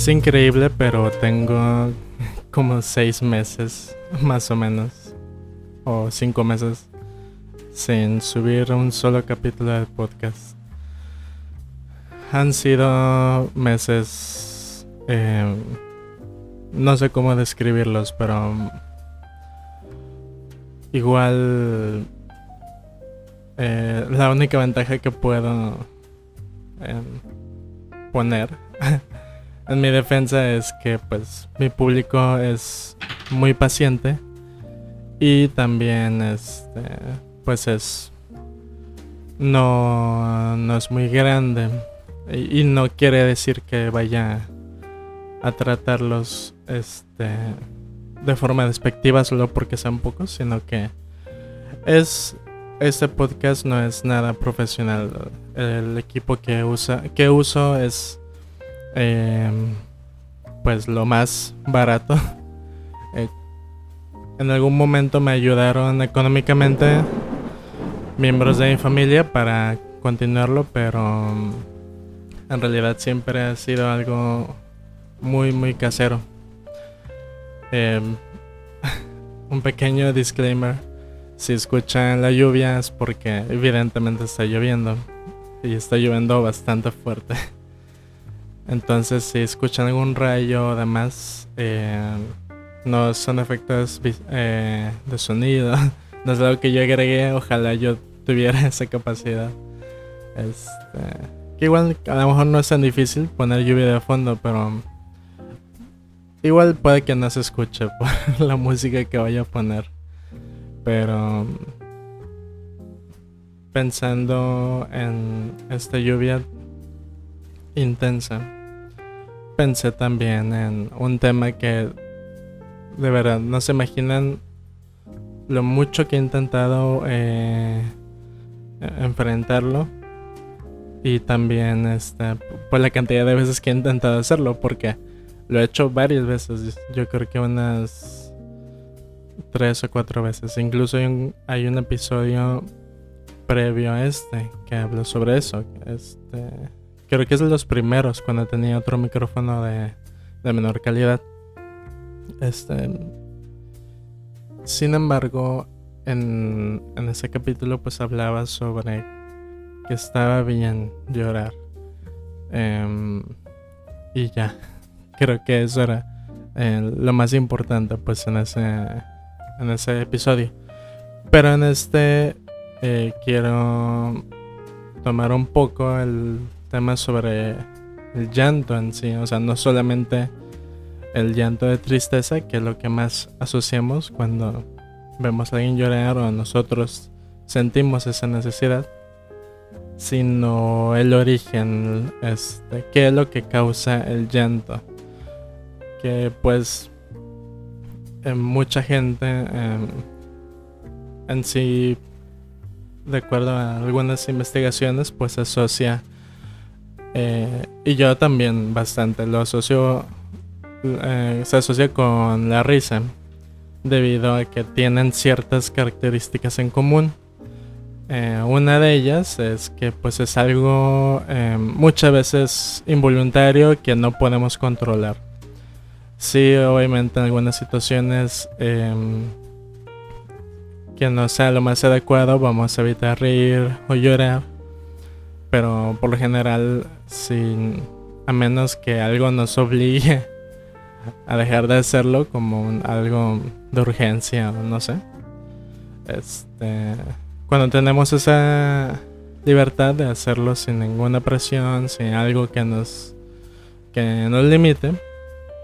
Es increíble, pero tengo como seis meses, más o menos, o cinco meses, sin subir un solo capítulo del podcast. Han sido meses, eh, no sé cómo describirlos, pero igual eh, la única ventaja que puedo eh, poner en mi defensa es que pues mi público es muy paciente y también este pues es no, no es muy grande y, no quiere decir que vaya a tratarlos este de forma despectiva solo porque sean pocos, sino que es este podcast no es nada profesional. El equipo que usa que uso es em, pues lo más barato. Eh, en algún momento me ayudaron económicamente miembros de mi familia para continuarlo, pero en realidad siempre ha sido algo muy muy casero. Em, un pequeño disclaimer. Si escuchan la lluvia es porque evidentemente está lloviendo. Y está lloviendo bastante fuerte. Entonces si escuchan algún rayo o demás, eh, no son efectos eh, de sonido. No es algo que yo agregué. Ojalá yo tuviera esa capacidad. Este, que igual a lo mejor no es tan difícil poner lluvia de fondo, pero Igual puede que no se escuche por la música que vaya a poner. Pero pensando en esta lluvia intensa, pensé también en un tema que de verdad no se imaginan lo mucho que he intentado eh, enfrentarlo y también este, por la cantidad de veces que he intentado hacerlo porque lo he hecho varias veces, yo creo que unas tres o cuatro veces. Incluso hay un, episodio previo a este que hablo sobre eso. Este, creo que es de los primeros cuando tenía otro micrófono de, menor calidad. Este, sin embargo, en, ese capítulo pues hablaba sobre que estaba bien llorar. Em, y ya creo que eso era eh, lo más importante pues en ese, en ese episodio. Pero en este eh, quiero tomar un poco el tema sobre el llanto en sí, o sea, no solamente el llanto de tristeza, que es lo que más asociamos cuando vemos a alguien llorar o nosotros sentimos esa necesidad, sino el origen, este, qué es lo que causa el llanto. Que pues mucha gente en sí, de acuerdo a algunas investigaciones, pues asocia, eh, y yo también bastante, lo asocio, eh, se asocia con la risa, debido a que tienen ciertas características en común. Eh, una de ellas es que pues es algo muchas veces involuntario que no podemos controlar. Sí, obviamente en algunas situaciones em, que no sea lo más adecuado, vamos a evitar reír o llorar. Pero por lo general, sin, a menos que algo nos obligue a dejar de hacerlo, como algo de urgencia o no sé. Este, cuando tenemos esa libertad de hacerlo sin ninguna presión, sin algo que nos, que nos limite,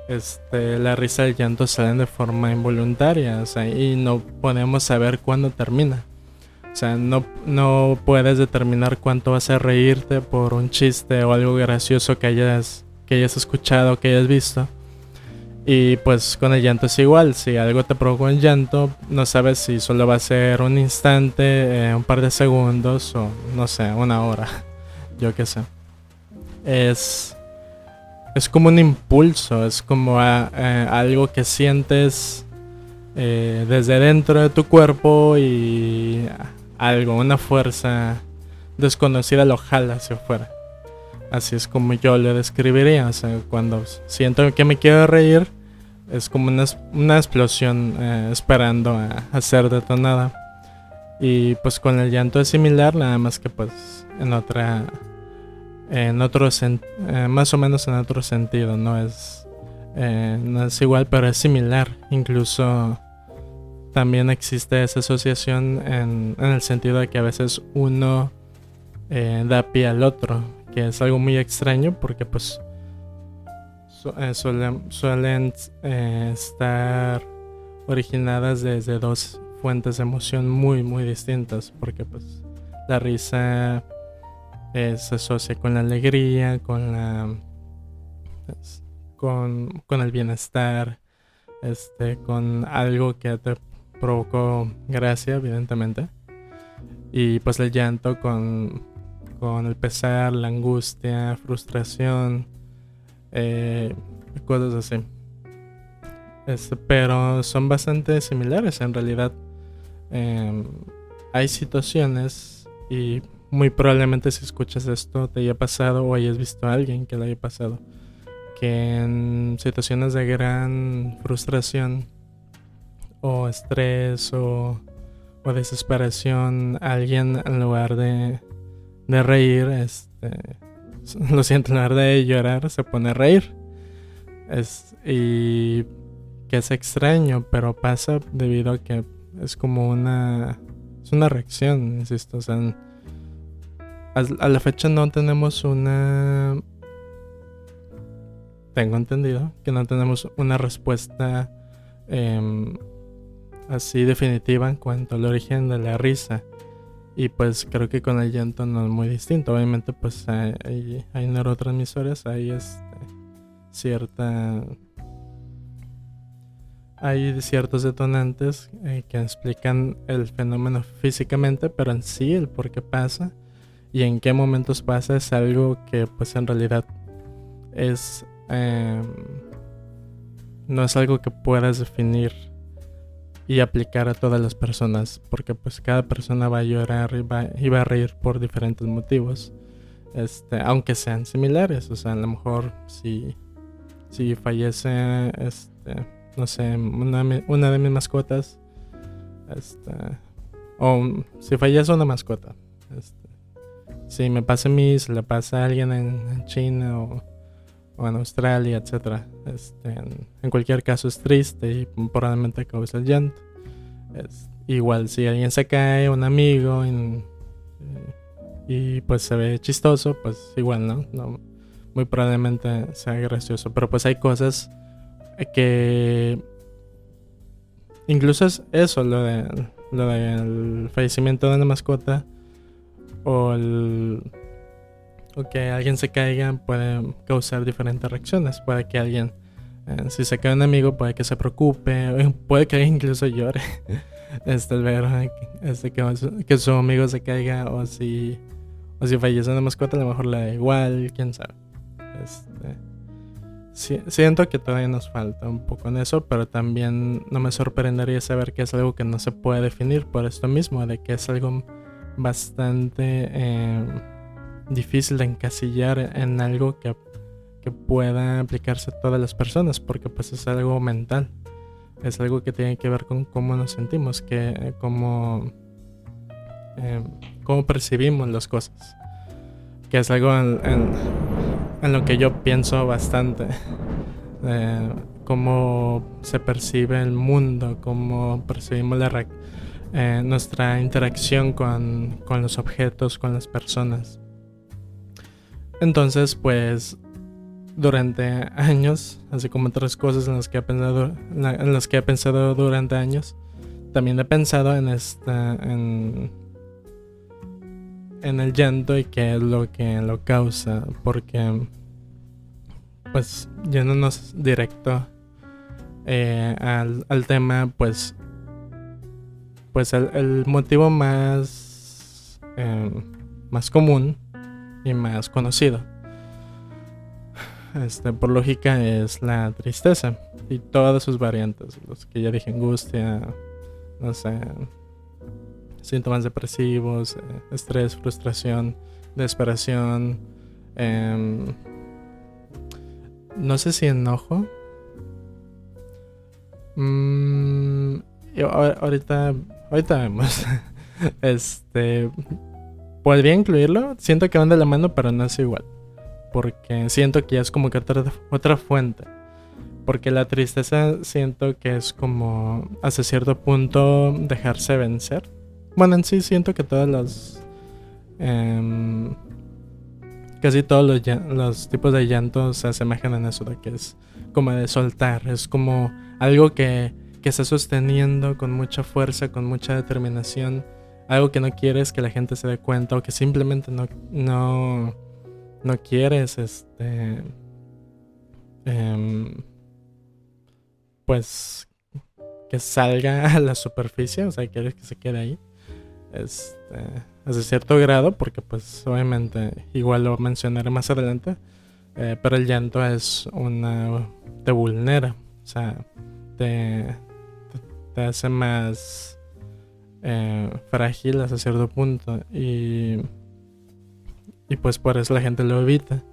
este, la risa y el llanto salen de forma involuntaria, y no podemos saber cuándo termina. O sea, no, no puedes determinar cuánto vas a reírte por un chiste o algo gracioso que hayas, que hayas escuchado, que hayas visto. Y pues con el llanto es igual, si algo te provoca un llanto, no sabes si solo va a ser un instante, eh, un par de segundos o no sé, una hora, yo qué sé. Es es como un impulso, es como eh, algo que sientes eh, desde dentro de tu cuerpo y algo, una fuerza desconocida lo jala hacia afuera. así es como yo lo describiría. O sea, cuando siento que me quiero reír, es como una, una explosión eh, esperando a, ser detonada. Y pues con el llanto es similar, nada más que pues en otra, en otro eh, más o menos en otro sentido, no es, eh, no es igual, pero es similar. Incluso también existe esa asociación en, en el sentido de que a veces uno da pie al otro, que es algo muy extraño porque pues eh, suelen, eh, estar originadas desde dos fuentes de emoción muy muy distintas porque pues la risa eh, se asocia con la alegría con la pues, con, con, el bienestar este con algo que te provocó gracia evidentemente y pues el llanto con con el pesar la angustia frustración eh, cosas así. Este, pero son bastante similares en realidad. Em, hay situaciones y muy probablemente si escuchas esto te haya pasado o hayas visto a alguien que le haya pasado. Que en situaciones de gran frustración o estrés o, o desesperación, alguien en lugar de, de reír, este, lo siento, en lugar de llorar se pone a reír. Es, y que es extraño, pero pasa debido a que es como una, es una reacción, insisto. O sea, a, la fecha no tenemos una... Tengo entendido que no tenemos una respuesta em, así definitiva en cuanto al origen de la risa. Y pues creo que con el llanto no es muy distinto. Obviamente pues hay, hay neurotransmisores, hay este, cierta... Hay ciertos detonantes eh, que explican el fenómeno físicamente, pero en sí el por qué pasa y en qué momentos pasa es algo que pues en realidad es... Em, no es algo que puedas definir y aplicar a todas las personas, porque pues cada persona va a llorar y va, a reír por diferentes motivos, este, aunque sean similares, o sea, a lo mejor si, si fallece, este, no sé, una, una de mis mascotas, este, o si fallece una mascota, este, si me pasa a mí, si le pasa a alguien en China o o en Australia, etc. Este, en, cualquier caso es triste y probablemente causa el llanto. Igual si alguien se cae, un amigo, y pues se ve chistoso, pues igual, ¿no? ¿no? Muy probablemente sea gracioso. Pero pues hay cosas que... Incluso es eso, lo, de, lo del fallecimiento de una mascota o el o que alguien se caiga puede causar diferentes reacciones. Puede que alguien, eh, si se cae un amigo, puede que se preocupe, puede que incluso llore. este, al ver este, que, su amigo se caiga o si, o si fallece una mascota, a lo mejor le da igual, quién sabe. Este, siento que todavía nos falta un poco en eso, pero también no me sorprendería saber que es algo que no se puede definir por esto mismo, de que es algo bastante... Eh, difícil de encasillar en algo que, pueda aplicarse a todas las personas, porque pues es algo mental, es algo que tiene que ver con cómo nos sentimos, que cómo, eh, cómo percibimos las cosas, que es algo en, lo que yo pienso bastante. Eh, cómo se percibe el mundo, cómo percibimos eh, nuestra interacción con, con, los objetos, con las personas. Entonces, pues, durante años, así como otras cosas en las que he pensado, en las que he pensado durante años, también he pensado en esta, en, en el llanto y qué es lo que lo causa, porque, pues, yéndonos directo eh, al, al, tema, pues, pues el, motivo más, eh, más común y más conocido. Este, por lógica es la tristeza y todas sus variantes, los que ya dije, angustia, no sé, síntomas depresivos, eh, estrés, frustración, desesperación, Em, no sé si enojo. Mm, ahorita, ahorita vemos. este, podría incluirlo. Siento que van de la mano, pero no es igual. Porque siento que ya es como que otra, otra fuente. Porque la tristeza siento que es como hasta cierto punto dejarse vencer. Bueno, en sí siento que todas las... Em, casi todos los, tipos de llantos se asemejan en eso, de que es como de soltar, es como algo que, que está sosteniendo con mucha fuerza, con mucha determinación, algo que no quieres que la gente se dé cuenta o que simplemente no, no, no quieres, este... Em, pues que salga a la superficie, o sea, quieres que se quede ahí. Este, hasta cierto grado, porque pues obviamente igual lo mencionaré más adelante, eh, pero el llanto es una... te vulnera, o sea, te, te, hace más eh, frágil hasta cierto punto y, y pues por eso la gente lo evita.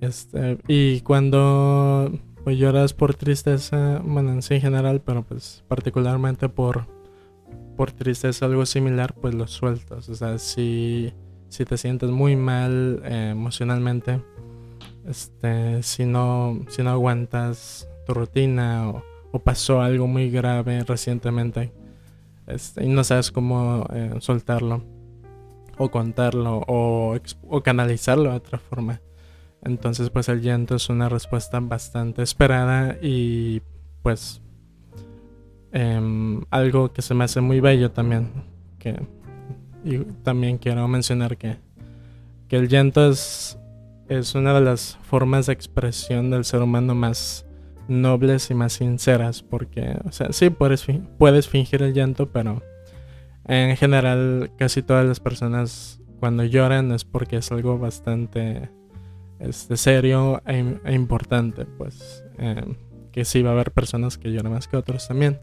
Este, y cuando pues lloras por tristeza, bueno, en sí en general, pero pues particularmente por, por tristeza algo similar, pues lo sueltas. O sea, si, si te sientes muy mal eh, emocionalmente, este, si no, si no aguantas tu rutina o, pasó algo muy grave recientemente este, y no sabes cómo eh, soltarlo o contarlo o, canalizarlo de otra forma entonces pues el llanto es una respuesta bastante esperada y pues em, algo que se me hace muy bello también. Que, y también quiero mencionar que, que el llanto es, es una de las formas de expresión del ser humano más nobles y más sinceras. Porque, o sea, sí puedes, puedes fingir el llanto, pero en general casi todas las personas cuando lloran es porque es algo bastante este, serio e, e, importante, pues em, que sí va a haber personas que lloran más que otros también.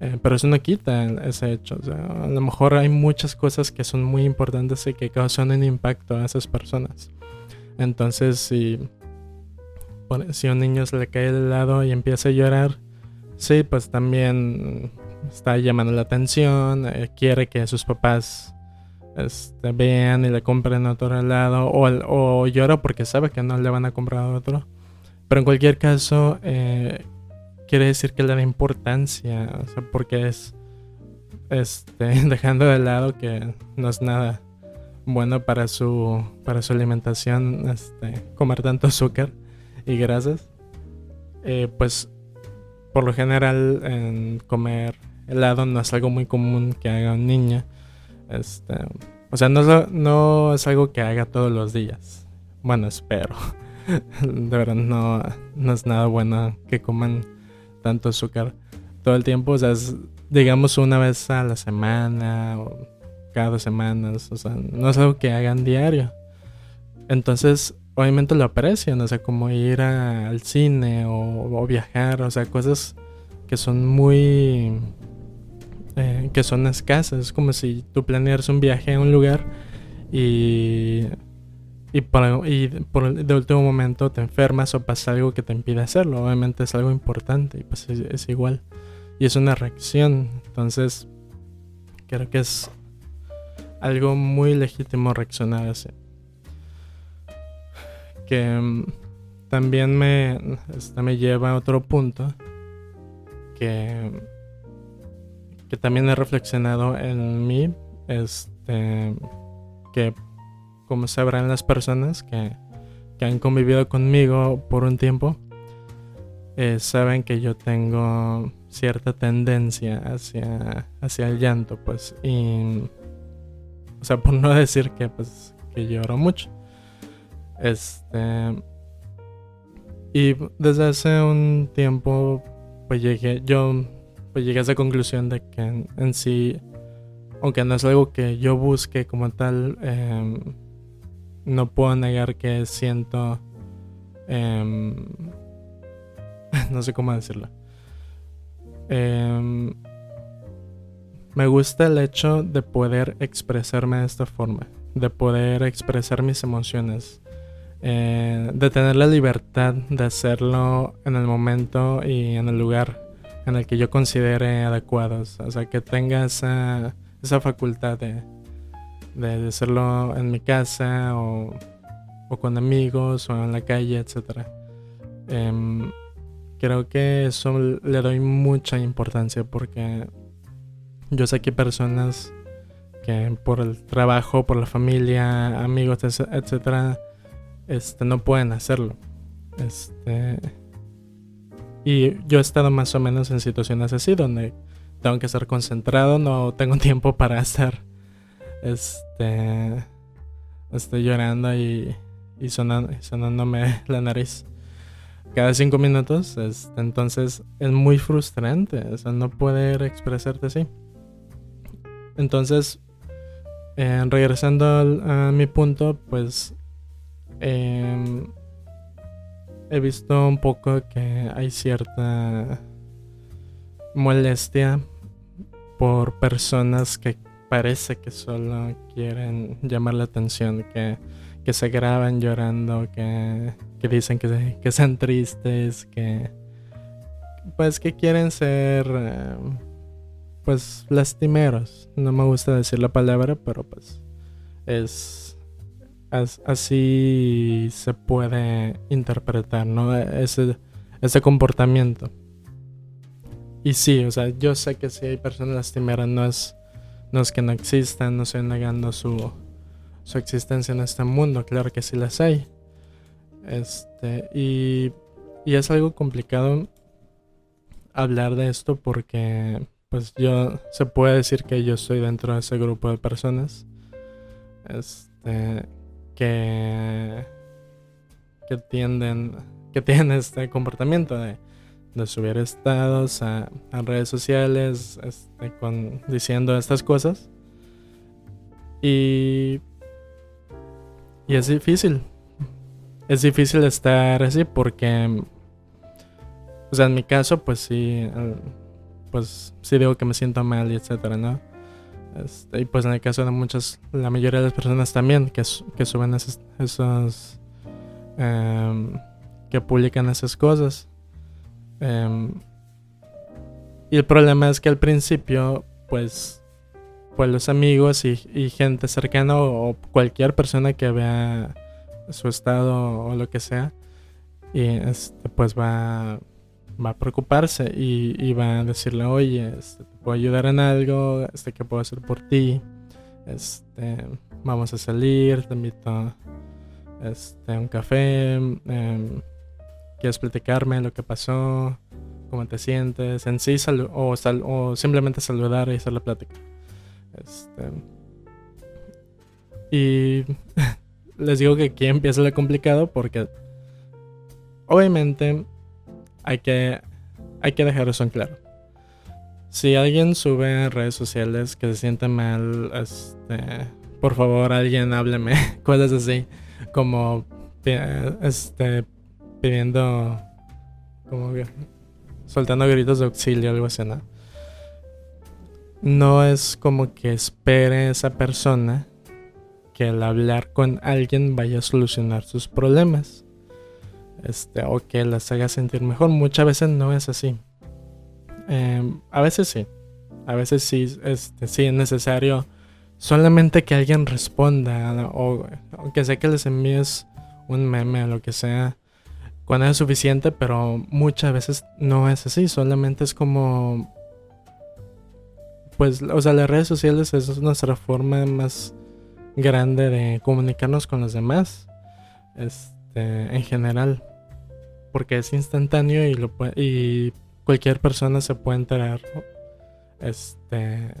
Eh, pero eso no quita ese hecho. a lo mejor hay muchas cosas que son muy importantes y que causan un impacto a esas personas. Entonces, si, si un niño se le cae el helado y empieza a llorar, sí, pues también está llamando la atención, eh, quiere que sus papás este, vean y le compren otro helado o, o llora porque sabe que no le van a comprar otro. Pero en cualquier caso, eh, quiere decir que le da importancia, o sea, porque es este, dejando de lado que no es nada bueno para su, para su alimentación este, comer tanto azúcar y grasas. Eh, pues por lo general en comer helado no es algo muy común que haga un niño. Este, o sea, no, no es algo que haga todos los días. Bueno, espero. De verdad, no, no es nada bueno que coman tanto azúcar todo el tiempo. O sea, es, digamos una vez a la semana o cada dos semanas. O sea, no es algo que hagan diario. Entonces, obviamente lo aprecian. O sea, como ir al cine o viajar. O sea, cosas que son muy eh, que son escasas. Es como si tú planearas un viaje a un lugar y, y, por, y por de último momento te enfermas o pasa algo que te impide hacerlo. Obviamente es algo importante y pues es, igual. Y es una reacción. Entonces, creo que es algo muy legítimo reaccionar así. Que mm, también me, este, me lleva a otro punto. Que que también he reflexionado en mí, este, que como sabrán las personas que, que han convivido conmigo por un tiempo, eh, saben que yo tengo cierta tendencia hacia, hacia el llanto, pues, y, o sea, por no decir que, pues, que lloro mucho. Este, y desde hace un tiempo, pues llegué, yo pues llegué a esa conclusión de que en, sí, aunque no es algo que yo busque como tal, em, no puedo negar que siento, em, no sé cómo decirlo. Em, me gusta el hecho de poder expresarme de esta forma, de poder expresar mis emociones, eh, de tener la libertad de hacerlo en el momento y en el lugar en el que yo considere adecuados. O sea, que tenga esa, esa facultad de, de hacerlo en mi casa o, o, con amigos o en la calle, etc. Em, creo que eso le doy mucha importancia porque yo sé que hay personas que por el trabajo, por la familia, amigos, etcétera, este, no pueden hacerlo. Este, y yo he estado más o menos en situaciones así, donde tengo que estar concentrado, no tengo tiempo para estar este, estoy llorando y, y sonándome la nariz cada cinco minutos. Este, entonces es muy frustrante, no poder expresarte así. Entonces, eh, regresando a mi punto, pues em, he visto un poco que hay cierta molestia por personas que parece que solo quieren llamar la atención, que, se graban llorando, que, dicen que, que sean tristes, que pues que quieren ser em, pues lastimeros. No me gusta decir la palabra, pero pues es así se puede interpretar, ¿no? Ese, ese comportamiento. Y sí, o sea, yo sé que si hay personas lastimeras no es, no es que no existan, no estoy negando su, su existencia en este mundo, claro que sí las hay. Este, y, y es algo complicado hablar de esto porque pues yo se puede decir que yo estoy dentro de ese grupo de personas este que que tienden que tienen este comportamiento de, de subir estados a, redes sociales este, con diciendo estas cosas y y es difícil es difícil estar así porque o sea en mi caso pues sí pues sí digo que me siento mal y etcétera, ¿no? Este, y pues en el caso de muchas, la mayoría de las personas también que, que suben esos em, que publican esas cosas. Em, y el problema es que al principio, pues, pues los amigos y, gente cercana o, cualquier persona que vea su estado o lo que sea, y este, pues va va a preocuparse y, va a decirle, oye, este, ¿te puedo ayudar en algo? Este, ¿Qué puedo hacer por ti? Este, vamos a salir, te invito a este, un café. Em, ¿Quieres platicarme lo que pasó? ¿Cómo te sientes? En sí, o, o, simplemente saludar y hacer la plática. Este, y les digo que aquí empieza lo complicado porque obviamente hay que, hay que dejar eso en claro. Si alguien sube en redes sociales que se siente mal, este, por favor alguien hábleme, cosas así, como este, pidiendo, como soltando gritos de auxilio, algo así, ¿no? No es como que espere esa persona que al hablar con alguien vaya a solucionar sus problemas este, o que las haga sentir mejor. Muchas veces no es así. Em, a veces sí. A veces sí, este, sí es necesario solamente que alguien responda o, que sé que les envíes un meme o lo que sea cuando es suficiente, pero muchas veces no es así. Solamente es como... Pues, o sea, las redes sociales es nuestra forma más grande de comunicarnos con los demás. Este, en general porque es instantáneo y, lo y cualquier persona se puede enterar. Este,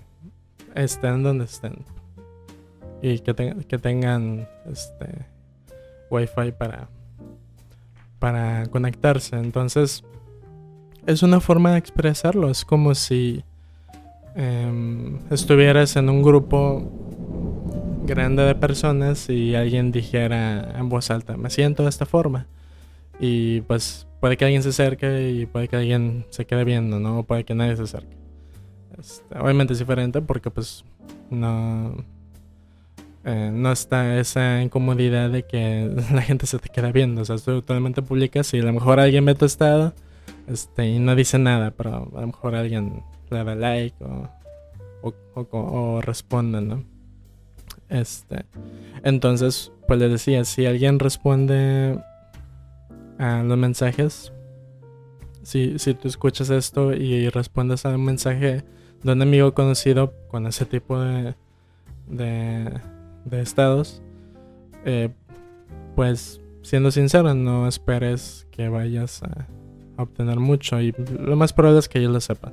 estén donde estén. Y que, tengan este, wifi para, para conectarse. Entonces, es una forma de expresarlo. Es como si em, estuvieras en un grupo grande de personas y alguien dijera en voz alta, me siento de esta forma. Y pues puede que alguien se acerque y puede que alguien se quede viendo, ¿no? O puede que nadie se acerque. Este, obviamente es diferente porque pues no... eh, no está esa incomodidad de que la gente se te queda viendo. O sea, tú totalmente publicas y a lo mejor alguien ve tu estado este, y no dice nada, pero a lo mejor alguien le da like o, o, responde, ¿no? Este, entonces, pues le decía, si alguien responde a los mensajes, si, si tú escuchas esto y respondes a un mensaje de un amigo conocido con ese tipo de, de, estados, eh, pues siendo sincero, no esperes que vayas a, obtener mucho y lo más probable es que yo lo sepa.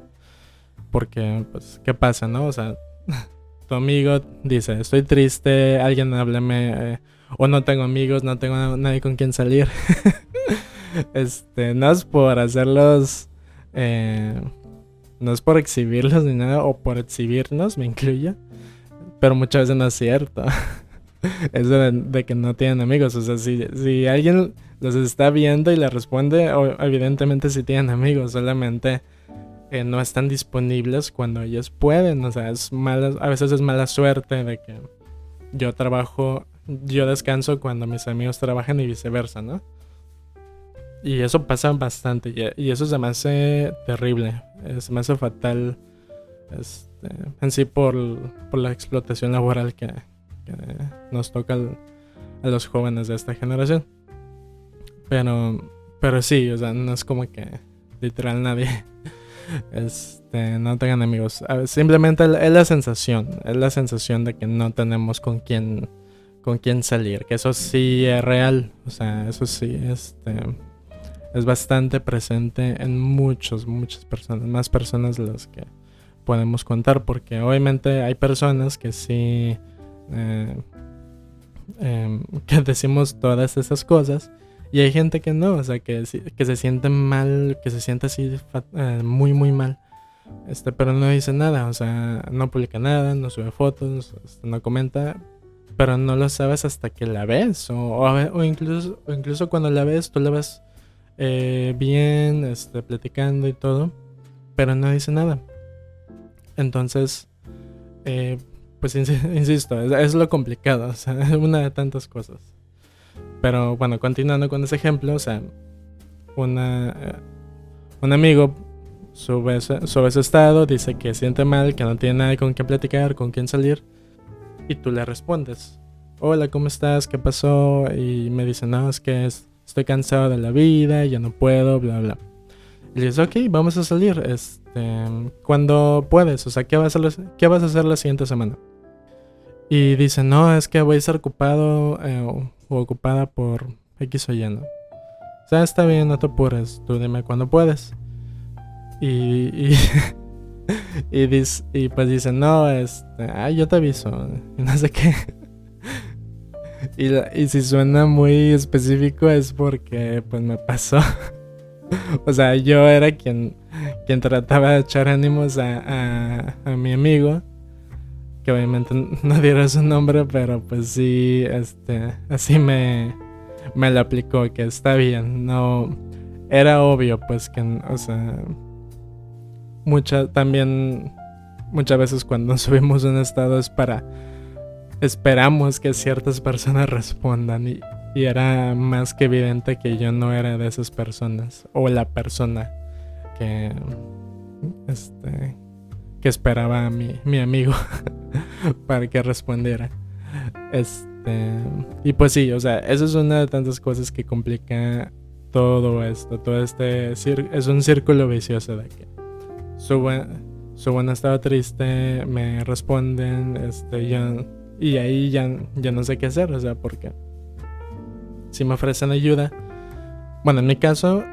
Porque, pues, ¿qué pasa, no? O sea, tu amigo dice, estoy triste, alguien háblame, eh, o no tengo amigos, no tengo nadie con quien salir. este, no es por hacerlos... Eh, no es por exhibirlos ni nada, o por exhibirnos, me incluyo. Pero muchas veces no es cierto. es de, que no tienen amigos. O sea, si, si alguien los está viendo y le responde, evidentemente si tienen amigos, solamente eh, no están disponibles cuando ellos pueden. O sea, es mala, a veces es mala suerte de que yo trabajo, yo descanso cuando mis amigos trabajan y viceversa, ¿no? Y eso pasa bastante. Y, eso se me hace terrible. Eh, se me hace fatal. Este, en sí por, la explotación laboral que, nos toca a los jóvenes de esta generación. Pero, pero sí, o sea, no es como que literal nadie este, no tengan amigos. Simplemente es la sensación, es la sensación de que no tenemos con quién, con quién salir. Que eso sí es real. O sea, eso sí, este es bastante presente en muchos, muchas personas, más personas las que podemos contar, porque obviamente hay personas que sí, eh, em, que decimos todas esas cosas, y hay gente que no, o sea, que, que se siente mal, que se siente así eh, muy, muy mal. Este, pero no dice nada, o sea, no publica nada, no sube fotos, este, no comenta, pero no lo sabes hasta que la ves, o, incluso, incluso cuando la ves, tú la ves eh, bien, este, platicando y todo, pero no dice nada. Entonces, eh, pues insisto, es, lo complicado, o sea, una de tantas cosas. Pero bueno, continuando con ese ejemplo, o sea, una, eh, un amigo sube, sube ese estado, dice que siente mal, que no tiene nadie con quien platicar, con quien salir, y tú le respondes, hola, ¿cómo estás? ¿Qué pasó? Y me dice, no, es que es, estoy cansado de la vida, ya no puedo, bla, bla. Y le dices, ok, vamos a salir, este, cuando puedes, o sea, ¿qué vas, a, ¿qué vas a hacer la siguiente semana? Y dice, no, es que voy a estar ocupado eh, o, ocupada por X o Y, ¿no? O sea, está bien, no te apures, tú dime cuando puedes. Y, y, y, dice, y pues dice, no, este, ay, yo te aviso, y no sé qué. Y, si suena muy específico es porque pues me pasó. o sea, yo era quien, quien trataba de echar ánimos a, a, mi amigo. Que obviamente no diera su nombre, pero pues sí, este, así me, me lo aplicó, que está bien, no, era obvio pues que, o sea, mucha, también, muchas veces cuando subimos un estado es para esperamos que ciertas personas respondan y, era más que evidente que yo no era de esas personas o la persona que este que esperaba a mi, mi amigo para que respondiera. Este, y pues sí, o sea, eso es una de tantas cosas que complica todo esto, todo este es un círculo vicioso de que subo, subo un estado triste, me responden, este, yo y ahí ya, ya no sé qué hacer, o sea, porque si me ofrecen ayuda, bueno, en mi caso,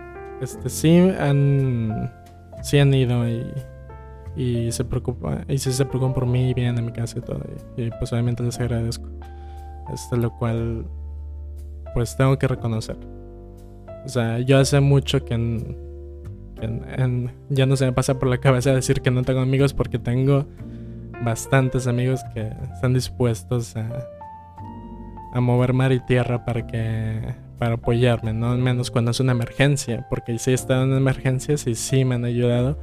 este, sí han, sí han ido y, y se preocupa, y sí se preocupan por mí, bien en mi casa y todo, y, pues obviamente les agradezco, este, lo cual, pues tengo que reconocer. O sea, yo hace mucho que, ya no se me pasa por la cabeza decir que no tengo amigos porque tengo bastantes amigos que están dispuestos a, mover mar y tierra para que para apoyarme, no menos cuando es una emergencia, porque si he estado en emergencias y sí me han ayudado,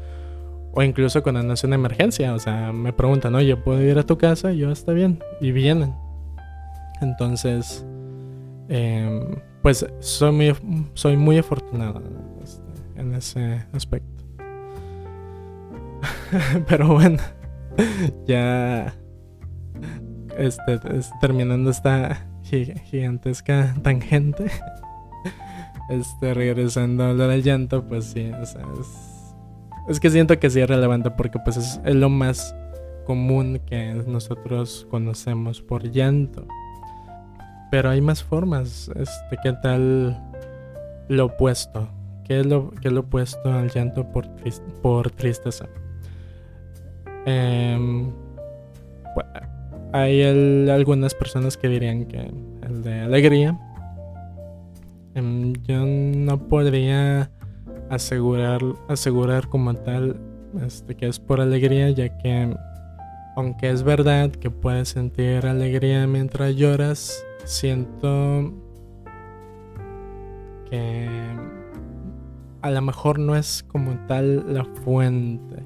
o incluso cuando no es una emergencia, o sea, me preguntan, oye, ¿puedo ir a tu casa? yo, está bien, y vienen. Entonces, em, pues soy muy, soy muy afortunado en ese aspecto. Pero bueno, ya este, terminando esta gigantesca tangente. Este, regresando a hablar del llanto, pues sí, es, que siento que sí es relevante porque pues es, es lo más común que nosotros conocemos por llanto. Pero hay más formas. Este, ¿Qué tal lo opuesto? ¿Qué es lo, qué es lo opuesto al llanto por, por tristeza? Em, hay algunas personas que dirían que el de alegría. Em, yo no podría asegurar, asegurar como tal este, que es por alegría, ya que aunque es verdad que puedes sentir alegría mientras lloras, siento que a lo mejor no es como tal la fuente.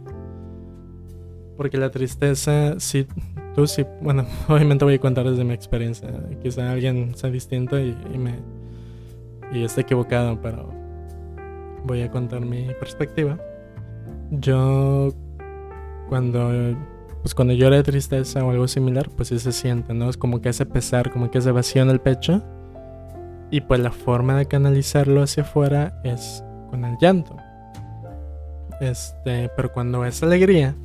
Porque la tristeza, si tú sí, bueno, obviamente voy a contar desde mi experiencia. Quizá alguien sea distinto y, me y esté equivocado, pero voy a contar mi perspectiva. Yo cuando pues cuando llora de tristeza o algo similar, pues sí se siente, ¿no? Es como que ese pesar, como que ese vacío en el pecho. Y pues la forma de canalizarlo hacia afuera es con el llanto. Este, pero cuando es alegría,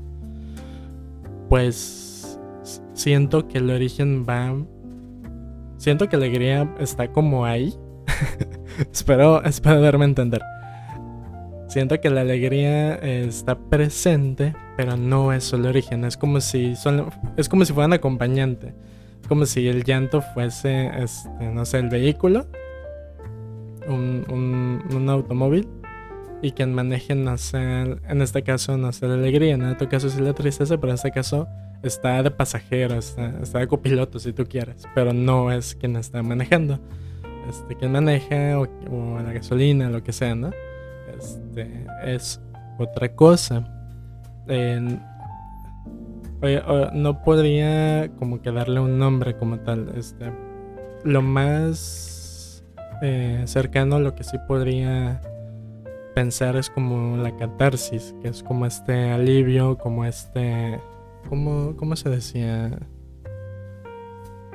pues siento que el origen va. Siento que alegría está como ahí. espero, espero darme a entender. Siento que la alegría está presente, pero no es el origen. Es como si es como si fueran acompañante. Como si el llanto fuese, este, no sé, el vehículo, un, automóvil, y quien maneje, no sé, en este caso, no alegría, en otro caso es la tristeza, pero en este caso está de pasajero, está, de copiloto si tú quieres, pero no es quien está manejando. Este, quien maneja o, o la gasolina, lo que sea, ¿no? Este, es otra cosa. no podría como que darle un nombre como tal. Este, lo más eh, cercano a lo que sí podría pensar es como la catarsis, que es como este alivio, como este... ¿Cómo, cómo se decía?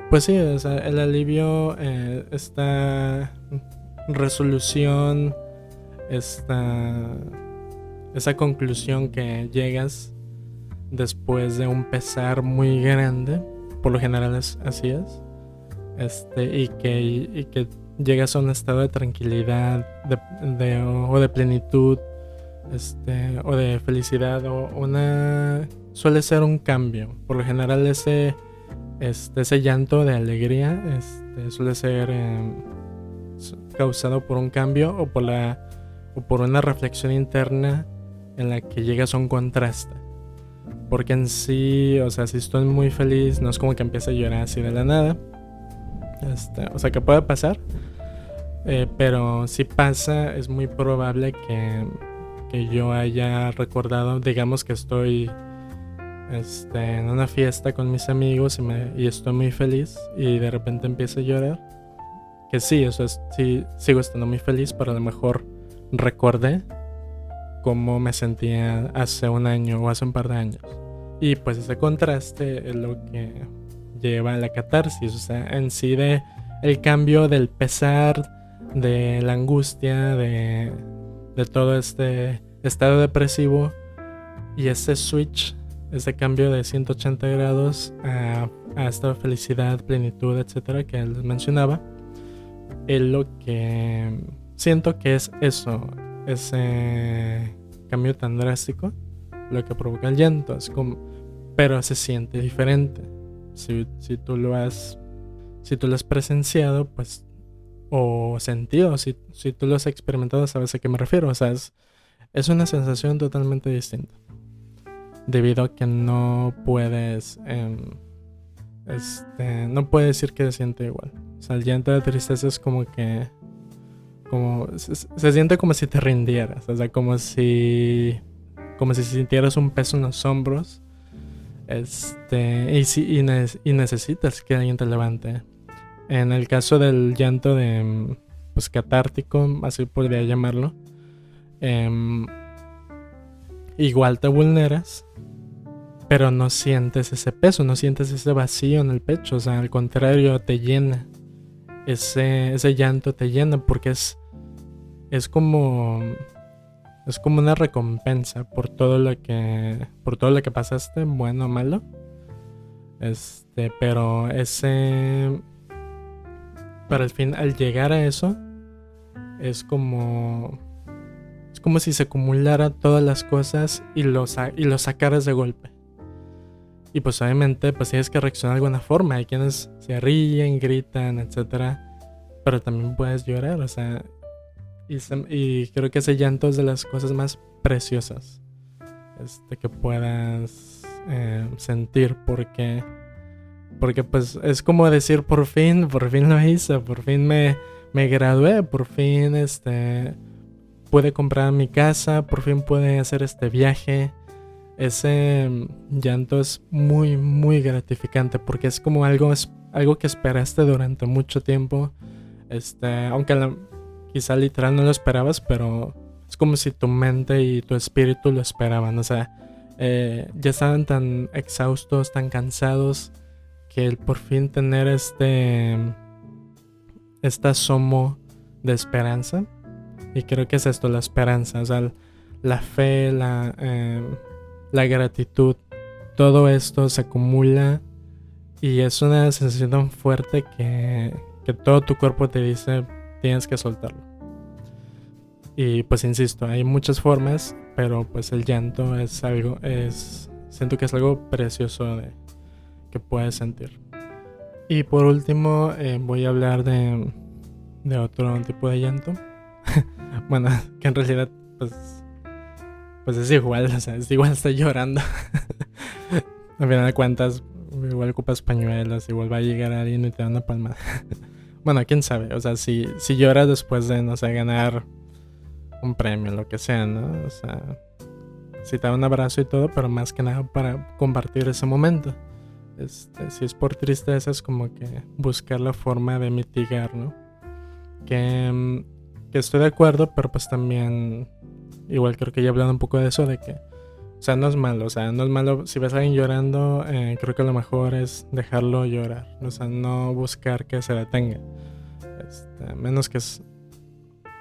Pues sí, el alivio, eh, esta resolución esta, esa conclusión que llegas después de un pesar muy grande, por lo general es, así es, este, y, que, y que llegas a un estado de tranquilidad de, o de plenitud este, o de felicidad o una suele ser un cambio por lo general ese este, ese llanto de alegría este, suele ser em, causado por un cambio o por la o por una reflexión interna en la que llegas a un contraste. Porque en sí, o sea, si estoy muy feliz, no es como que empiece a llorar así de la nada. Este, o sea, que puede pasar. Eh, pero si pasa, es muy probable que, que, yo haya recordado, digamos que estoy este, en una fiesta con mis amigos y, me, y estoy muy feliz y de repente empiezo a llorar. Que sí, o sea, sí, sigo estando muy feliz, pero a lo mejor recordé cómo me sentía hace un año o hace un par de años. Y pues ese contraste es lo que lleva a la catarsis, o sea, en sí de el cambio del pesar, de la angustia, de, de todo este estado depresivo y ese switch, ese cambio de 180 grados a, a esta felicidad, plenitud, etcétera, que les mencionaba, es lo que siento que es eso, ese cambio tan drástico, lo que provoca el llanto. Es como, pero se siente diferente. Si, tú lo has, si tú lo has presenciado, pues, o sentido, si, si tú lo has experimentado, sabes a qué me refiero. O sea, es, es una sensación totalmente distinta. Debido a que no puedes, em, este, no puedes decir que se siente igual. O sea, el llanto de tristeza es como que como se, siente como si te rindieras, o sea, como si como si sintieras un peso en los hombros. Este, y, si, y, necesitas que alguien te levante. En el caso del llanto de pues catártico, así podría llamarlo, em, igual te vulneras, pero no sientes ese peso, no sientes ese vacío en el pecho, o sea, al contrario, te llena. Ese, ese llanto te llena porque es, es como es como una recompensa por todo lo que por todo lo que pasaste, bueno o malo. Este, pero ese para el fin al llegar a eso es como es como si se acumulara todas las cosas y lo, y lo sacaras de golpe. Y pues obviamente pues tienes que reaccionar de alguna forma. Hay quienes se ríen, gritan, etc. Pero también puedes llorar, o sea, y, creo que ese llanto es de las cosas más preciosas este, que puedas eh, sentir porque porque pues es como decir por fin por fin lo hice por fin me, me gradué por fin este pude comprar mi casa por fin pude hacer este viaje ese llanto es muy muy gratificante porque es como algo algo que esperaste durante mucho tiempo este aunque la, quizá literal no lo esperabas, pero es como si tu mente y tu espíritu lo esperaban. O sea, eh, ya estaban tan exhaustos, tan cansados, que el por fin tener este, este asomo de esperanza. Y creo que es esto, la esperanza, la fe, la, em, la gratitud, todo esto se acumula y es una sensación tan fuerte que, que todo tu cuerpo te dice, tienes que soltarlo. Y pues insisto, hay muchas formas, pero pues el llanto es algo, es, siento que es algo precioso de, que puedes sentir. Y por último, eh, voy a hablar de, de otro tipo de llanto. bueno, que en realidad, pues, pues es igual, o sea, es igual estar llorando. Al final de cuentas, igual ocupas pañuelos, igual va a llegar alguien y te da una palma. Bueno, quién sabe. O sea, si, si lloras después de, no sé, ganar un premio, lo que sea, ¿no? O sea, si te da un abrazo y todo, pero más que nada para compartir ese momento. Este, si es por tristeza, es como que buscar la forma de mitigar, ¿no? Que, que estoy de acuerdo, pero pues también, igual creo que ya he hablado un poco de eso, de que o sea, no es malo, o sea, no es malo. Si ves a alguien llorando, eh, creo que lo mejor es dejarlo llorar. O sea, no buscar que se detenga. Este, menos que, es,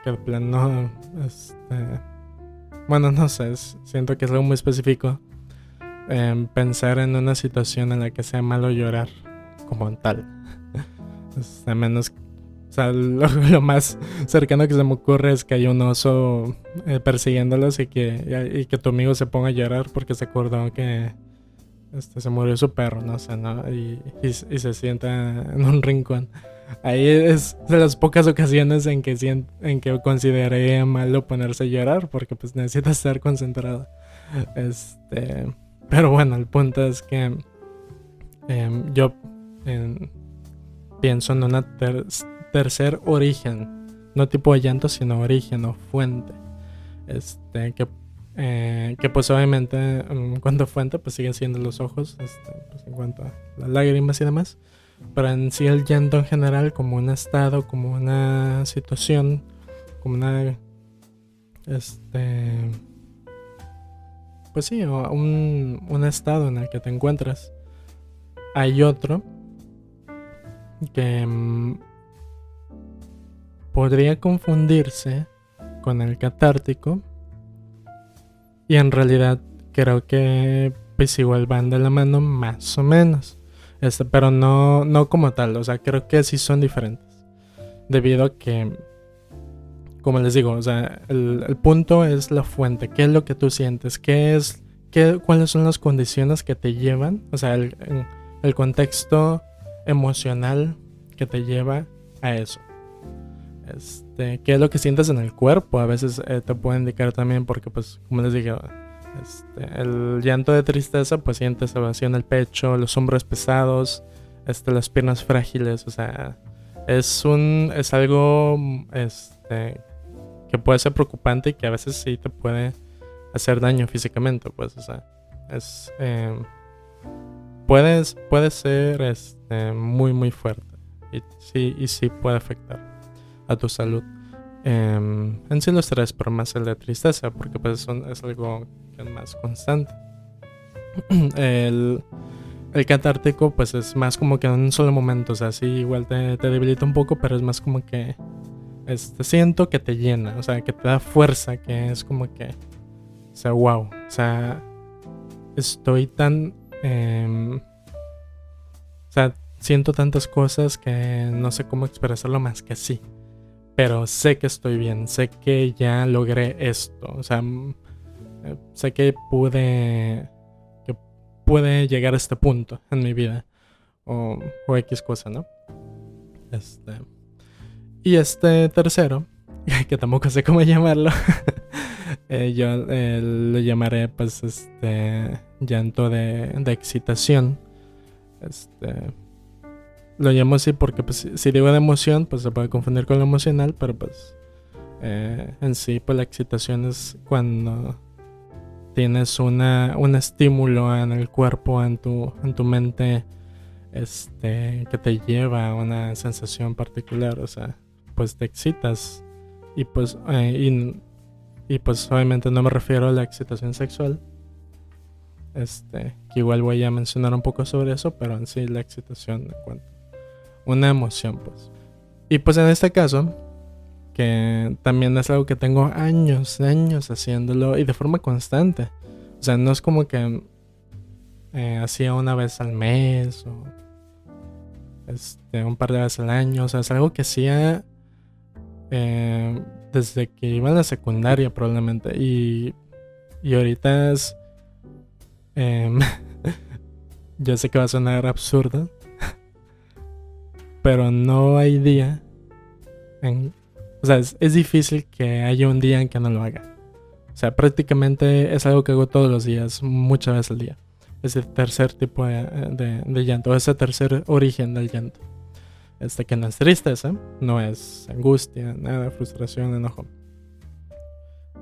que el plan no. Este, bueno, no sé, siento que es algo muy específico. Eh, pensar en una situación en la que sea malo llorar como tal. a menos o sea, lo, más cercano que se me ocurre es que hay un oso eh, persiguiéndolos y que, y, que tu amigo se ponga a llorar porque se acordó que este, se murió su perro, no sé, ¿no? Y, y, se sienta en un rincón. Ahí es de las pocas ocasiones en que, en que consideré malo ponerse a llorar porque pues necesita estar concentrado. Este, pero bueno, el punto es que em, yo pienso en una tercer origen. No tipo de llanto, sino origen o fuente. Este, que, eh, que pues obviamente en cuanto a fuente, pues siguen siendo los ojos, este, pues en cuanto a las lágrimas y demás. Pero en sí el llanto en general, como un estado, como una situación, como una... Este... Pues sí, un, un estado en el que te encuentras. Hay otro que mm, podría confundirse con el catártico. Y en realidad creo que pues igual van de la mano más o menos. Este, pero no, no como tal. O sea, creo que sí son diferentes. Debido a que, como les digo, o sea, el, punto es la fuente. ¿Qué es lo que tú sientes? ¿Qué es, qué, ¿Cuáles son las condiciones que te llevan? O sea, el, el contexto emocional que te lleva a eso. Este, qué es lo que sientes en el cuerpo. A veces eh, te puede indicar también porque, pues, como les dije, este, el llanto de tristeza, pues sientes vacío en el pecho, los hombros pesados, este, las piernas frágiles. O sea, es un, es algo, este, que puede ser preocupante y que a veces sí te puede hacer daño físicamente, pues, o sea, es, eh, puede ser, este, muy, muy fuerte. Y sí, y sí puede afectar a tu salud. Em, en sí los tres, pero más el de tristeza, porque pues es algo más constante. el, el catártico pues es más como que en un solo momento, o sea, sí igual te debilita un poco, pero es más como que este, siento que te llena, o sea, que te da fuerza, que es como que, o sea, wow, o sea, estoy tan, em, o sea, siento tantas cosas que no sé cómo expresarlo más que así pero sé que estoy bien, sé que ya logré esto, o sea, mm, eh, sé que pude, que pude llegar a este punto en mi vida, o, o X cosa, ¿no? Este. Y este tercero, que tampoco sé cómo llamarlo, eh, yo eh, lo llamaré, pues, este, llanto de, de excitación, este lo llamo así porque pues, si digo de emoción, pues se puede confundir con lo emocional, pero pues eh, en sí, pues la excitación es cuando tienes una, un estímulo en el cuerpo, en tu, en tu mente, este, que te lleva a una sensación particular, o sea, pues te excitas y pues, eh, y, pues obviamente no me refiero a la excitación sexual, este, que igual voy a mencionar un poco sobre eso, pero en sí la excitación en cuanto una emoción, pues. Y pues en este caso, que también es algo que tengo años, años haciéndolo y de forma constante. O sea, no es como que eh, hacía una vez al mes o este, un par de veces al año. O sea, es algo que hacía eh, desde que iba a la secundaria probablemente. Y, y ahorita es... Yo sé que va a sonar absurdo, pero no hay día. En, o sea, es, difícil que haya un día en que no lo haga. O sea, prácticamente es algo que hago todos los días, muchas veces al día. Ese tercer tipo de, de, llanto, ese tercer origen del llanto. Este que no es tristeza, no es angustia, nada, frustración, enojo.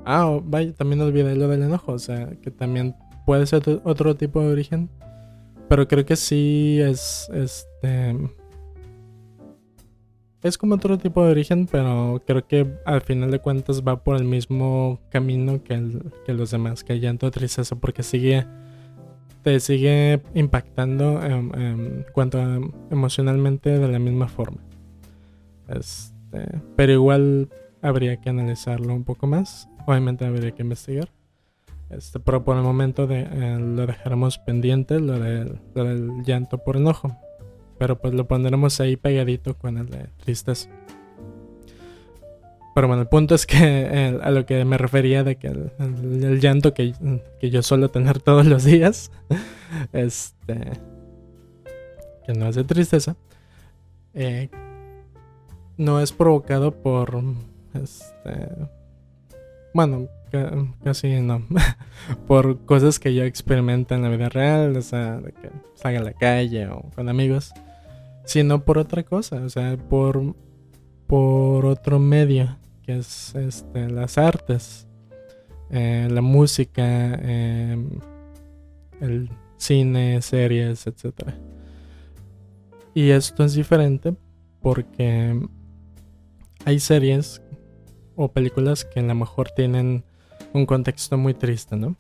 Ah, vaya, también olvidé lo del enojo, o sea, que también puede ser otro tipo de origen. Pero creo que sí es este es como otro tipo de origen, pero creo que al final de cuentas va por el mismo camino que, los demás, que el llanto tristeza, porque sigue, te sigue impactando en, cuanto emocionalmente de la misma forma. Este, pero igual habría que analizarlo un poco más, obviamente habría que investigar. Este, pero por el momento de, eh, lo dejaremos pendiente, lo, lo del llanto por enojo. Pero pues lo pondremos ahí pegadito con el de tristeza. Pero bueno, el punto es que a lo que me refería de que el, llanto que, yo suelo tener todos los días, este, que no es de tristeza, eh, no es provocado por, este, bueno, casi no, por cosas que yo experimento en la vida real, o sea, de que salga a la calle o con amigos sino por otra cosa, o sea, por, por otro medio, que es este, las artes, eh, la música, em, el cine, series, etc. Y esto es diferente porque hay series o películas que a lo mejor tienen un contexto muy triste, ¿no?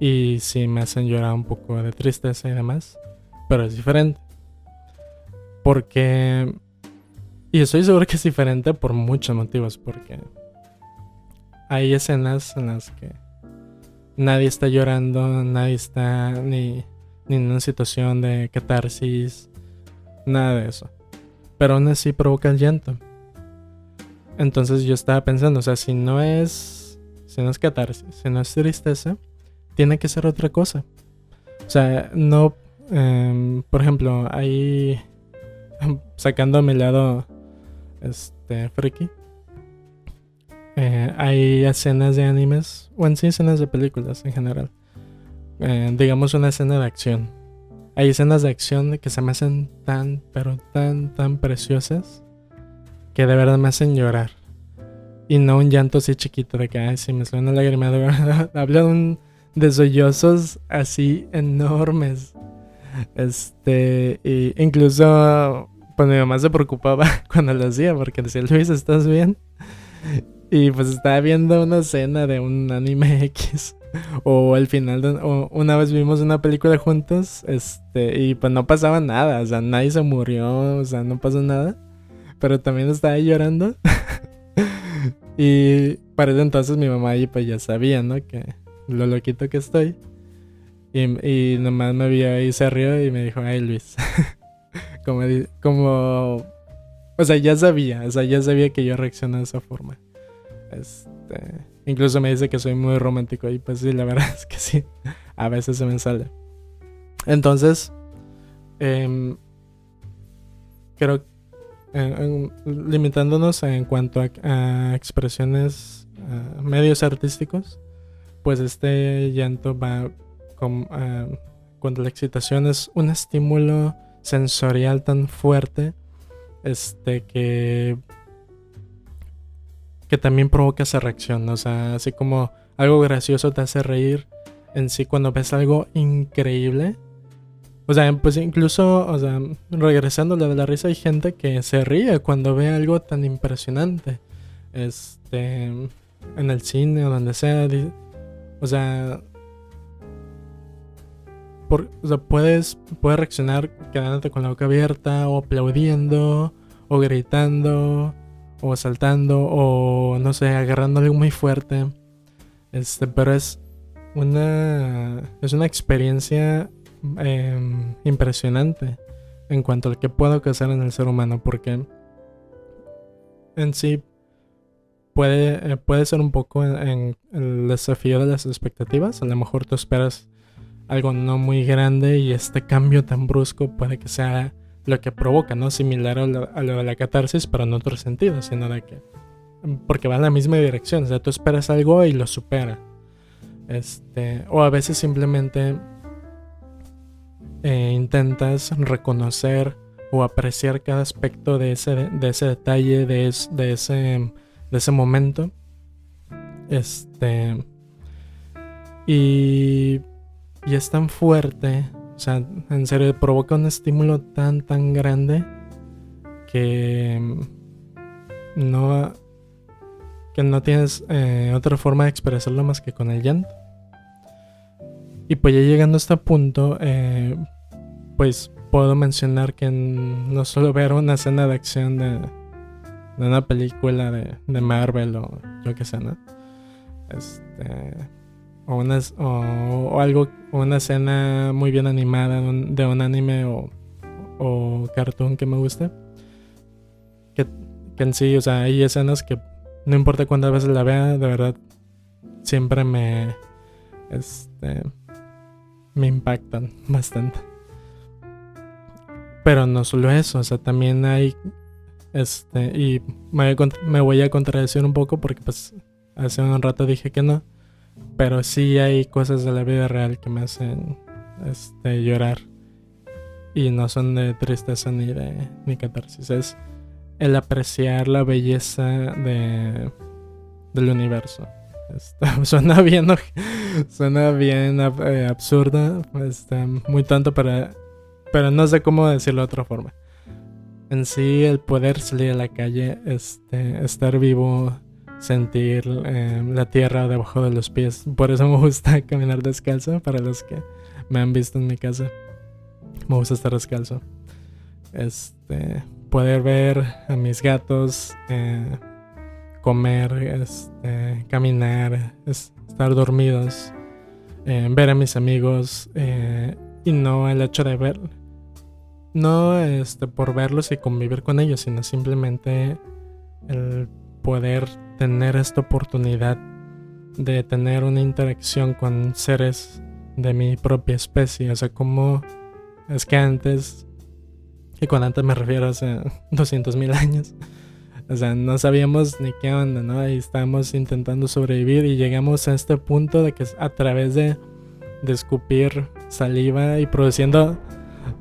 Y sí me hacen llorar un poco de tristeza y demás, pero es diferente. Porque... Y estoy seguro que es diferente por muchos motivos, porque hay escenas en las que nadie está llorando, nadie está ni, ni en una situación de catarsis, nada de eso. Pero aún así provoca el llanto. Entonces yo estaba pensando, o sea, si no es, si no es catarsis, si no es tristeza, tiene que ser otra cosa. O sea, no, em, por ejemplo, hay sacando a mi lado este friki. Eh, hay escenas de animes, o en sí escenas de películas en general. Eh, digamos una escena de acción. Hay escenas de acción que se me hacen tan, pero tan, tan preciosas que de verdad me hacen llorar. Y no un llanto así chiquito de que, ay, si me suena lágrima, de verdad. Hablo de, un, sollozos así enormes. Este, incluso pues mi mamá se preocupaba cuando lo hacía porque decía, Luis, ¿estás bien? Y pues estaba viendo una escena de un anime X. O al final, de, una vez vimos una película juntos, este, y pues no pasaba nada, o sea, nadie se murió, o sea, no pasó nada. Pero también estaba llorando. y para ese entonces mi mamá y pues ya sabía, ¿no? Que lo loquito que estoy. Y, y nomás me vio ahí, se rió y me dijo, ay Luis. Como, o sea, ya sabía, o sea, ya sabía que yo reaccionaba de esa forma. Este, incluso me dice que soy muy romántico y pues sí, la verdad es que sí, a veces se me sale. Entonces, em, creo que limitándonos en cuanto a, expresiones, medios artísticos, pues este llanto va con, cuando la excitación es un estímulo sensorial tan fuerte, este que que también provoca esa reacción, o sea, así como algo gracioso te hace reír en sí cuando ves algo increíble. O sea, pues incluso, o sea, regresando de la risa, hay gente que se ríe cuando ve algo tan impresionante. Este, en el cine o donde sea. O sea, puedes, puedes reaccionar quedándote con la boca abierta o aplaudiendo o gritando o saltando o no sé, agarrando algo muy fuerte. Este, pero es una es una experiencia em, impresionante en cuanto al que puedo causar en el ser humano porque en sí puede, eh, puede ser un poco el desafío de las expectativas. A lo mejor tú esperas algo no muy grande y este cambio tan brusco puede que sea lo que provoca, ¿no? Similar a lo, de la catarsis, pero en otro sentido, sino de que... Porque va en la misma dirección, o sea, tú esperas algo y lo supera. Este, o a veces simplemente eh, intentas reconocer o apreciar cada aspecto de ese, de ese detalle, de, de, ese, de ese momento. Este. Y, y es tan fuerte o sea, en serio, provoca un estímulo tan, tan grande que no, que no tienes eh, otra forma de expresarlo más que con el llanto. Y pues ya llegando a este punto, eh, pues puedo mencionar que no solo ver una escena de acción de, de una película de, de, Marvel o yo que sé, ¿no? Este, o, una, o, algo, una escena muy bien animada de un, anime o, o, cartoon que me guste. Que, en sí, o sea, hay escenas que no importa cuántas veces la vea, de verdad, siempre me, este, me impactan bastante. Pero no solo eso, o sea, también hay, este, y me, me voy a contradecir un poco porque pues hace un rato dije que no pero sí hay cosas de la vida real que me hacen este, llorar. Y no son de tristeza ni de ni catarsis. Es el apreciar la belleza de, del universo. suena bien, suena bien eh, absurda, este, muy tonto, pero, pero no sé cómo decirlo de otra forma. En sí, el poder salir a la calle, este, estar vivo, sentir eh, la tierra debajo de los pies. Por eso me gusta caminar descalzo, para los que me han visto en mi casa. Me gusta estar descalzo. Este, poder ver a mis gatos, eh, comer, este, caminar, estar dormidos, eh, ver a mis amigos y no el hecho de ver, no este, por verlos y convivir con ellos, sino simplemente el poder tener esta oportunidad de tener una interacción con seres de mi propia especie. O sea, como es que antes, y con antes me refiero hace 200 mil años, o sea, no sabíamos ni qué onda, ¿no? Y estábamos intentando sobrevivir y llegamos a este punto de que a través de, de escupir saliva y produciendo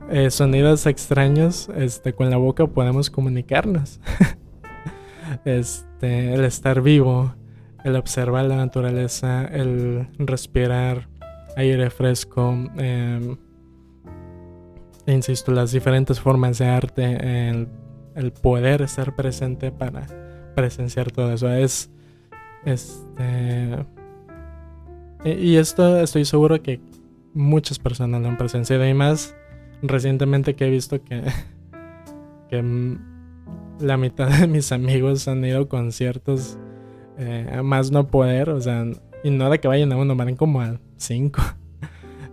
eh, sonidos extraños este, con la boca podemos comunicarnos. Este, el estar vivo, el observar la naturaleza, el respirar aire fresco, em, insisto, las diferentes formas de arte, el, el poder estar presente para presenciar todo eso. Es. Este. Y esto estoy seguro que muchas personas lo han presenciado. Y más recientemente que he visto que. que la mitad de mis amigos han ido a conciertos eh, a más no poder. O sea, y no de que vayan a uno, van como a cinco.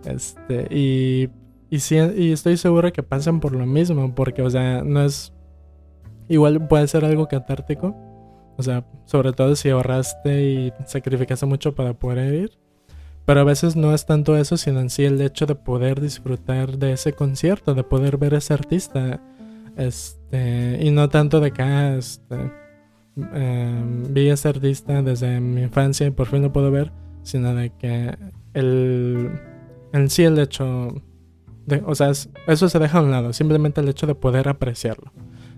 Este, y, y, y estoy seguro que pasan por lo mismo, porque, o sea, no es. Igual puede ser algo catártico. O sea, sobre todo si ahorraste y sacrificaste mucho para poder ir. Pero a veces no es tanto eso, sino en sí el hecho de poder disfrutar de ese concierto, de poder ver ese artista. Este, y no tanto de ah, este, em, vi a ese artista desde mi infancia y por fin lo puedo ver, sino de que el, en sí el hecho, o sea, eso se deja a un lado, simplemente el hecho de poder apreciarlo,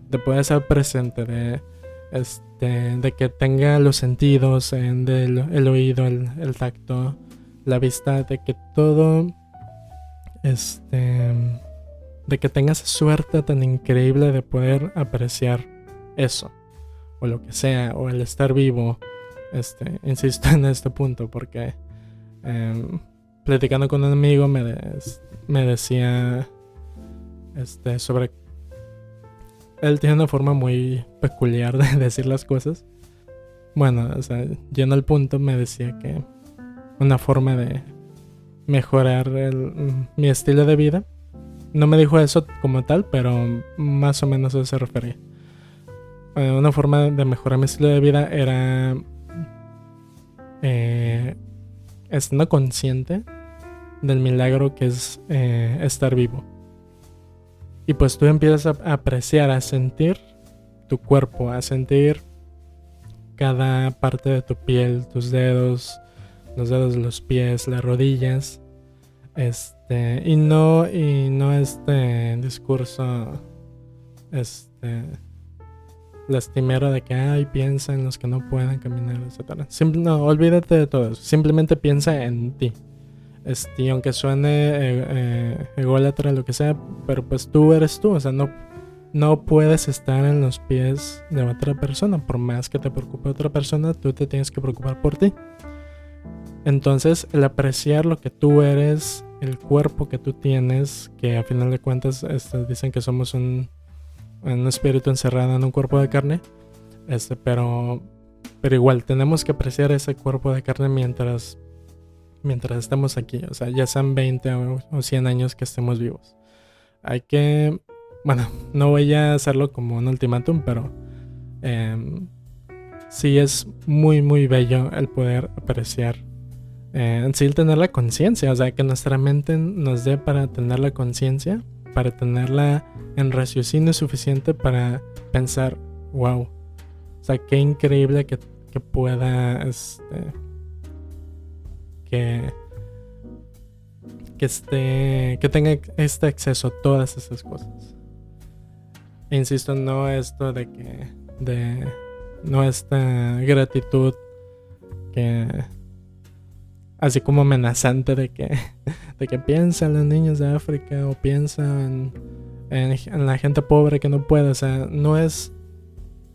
de poder ser presente, de, este, de que tenga los sentidos, en, el oído, el, tacto, la vista, de que todo, este, de que tengas suerte tan increíble de poder apreciar eso, o lo que sea, o el estar vivo, este, insisto en este punto, porque em, platicando con un amigo me, me decía este, sobre él tiene una forma muy peculiar de decir las cosas. Bueno, o sea, yendo al punto, me decía que una forma de mejorar mi estilo de vida. No me dijo eso como tal, pero más o menos a eso se refería. Eh, una forma de mejorar mi estilo de vida era eh, estando consciente del milagro que es eh, estar vivo. Y pues tú empiezas a apreciar, a sentir tu cuerpo, a sentir cada parte de tu piel, tus dedos, los dedos de los pies, las rodillas. Este, y no, y no este discurso este lastimero de que ay piensa en los que no pueden caminar, etc. no, olvídate de todo eso. Simplemente piensa en ti. Este, aunque suene eh, eh, ególatra, lo que sea, pero pues tú eres tú, o sea, no, no puedes estar en los pies de otra persona. Por más que te preocupe otra persona, tú te tienes que preocupar por ti. Entonces, el apreciar lo que tú eres, el cuerpo que tú tienes, que a final de cuentas este, dicen que somos un, un, espíritu encerrado en un cuerpo de carne, este, pero, pero igual tenemos que apreciar ese cuerpo de carne mientras mientras aquí. O sea, ya sean 20 o 100 años que estemos vivos. Hay que, bueno, no voy a hacerlo como un ultimátum, pero eh, sí es muy, muy bello el poder apreciar. Eh, sí, tener la conciencia, o sea, que nuestra mente nos dé para tener la conciencia, para tenerla en raciocinio suficiente para pensar, wow, o sea, qué increíble que, que pueda este, que, que, esté, que tenga este acceso a todas esas cosas. E insisto, no esto de que, de, no esta gratitud que, así como amenazante de que, de que piensa en los niños de África o piensa en, la gente pobre que no puede, o sea, no es,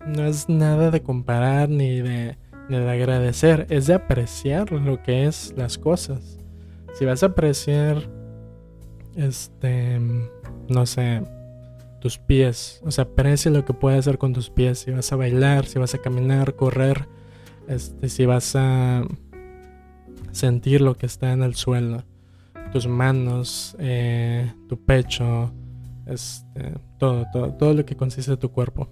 no es nada de comparar ni de de agradecer, es de apreciar lo que es las cosas. Si vas a apreciar, este, no sé, tus pies, o sea, aprecia lo que puedes hacer con tus pies. Si vas a bailar, si vas a caminar, correr, este, si vas a sentir lo que está en el suelo, tus manos, eh, tu pecho, este, todo, todo, todo lo que consiste de tu cuerpo.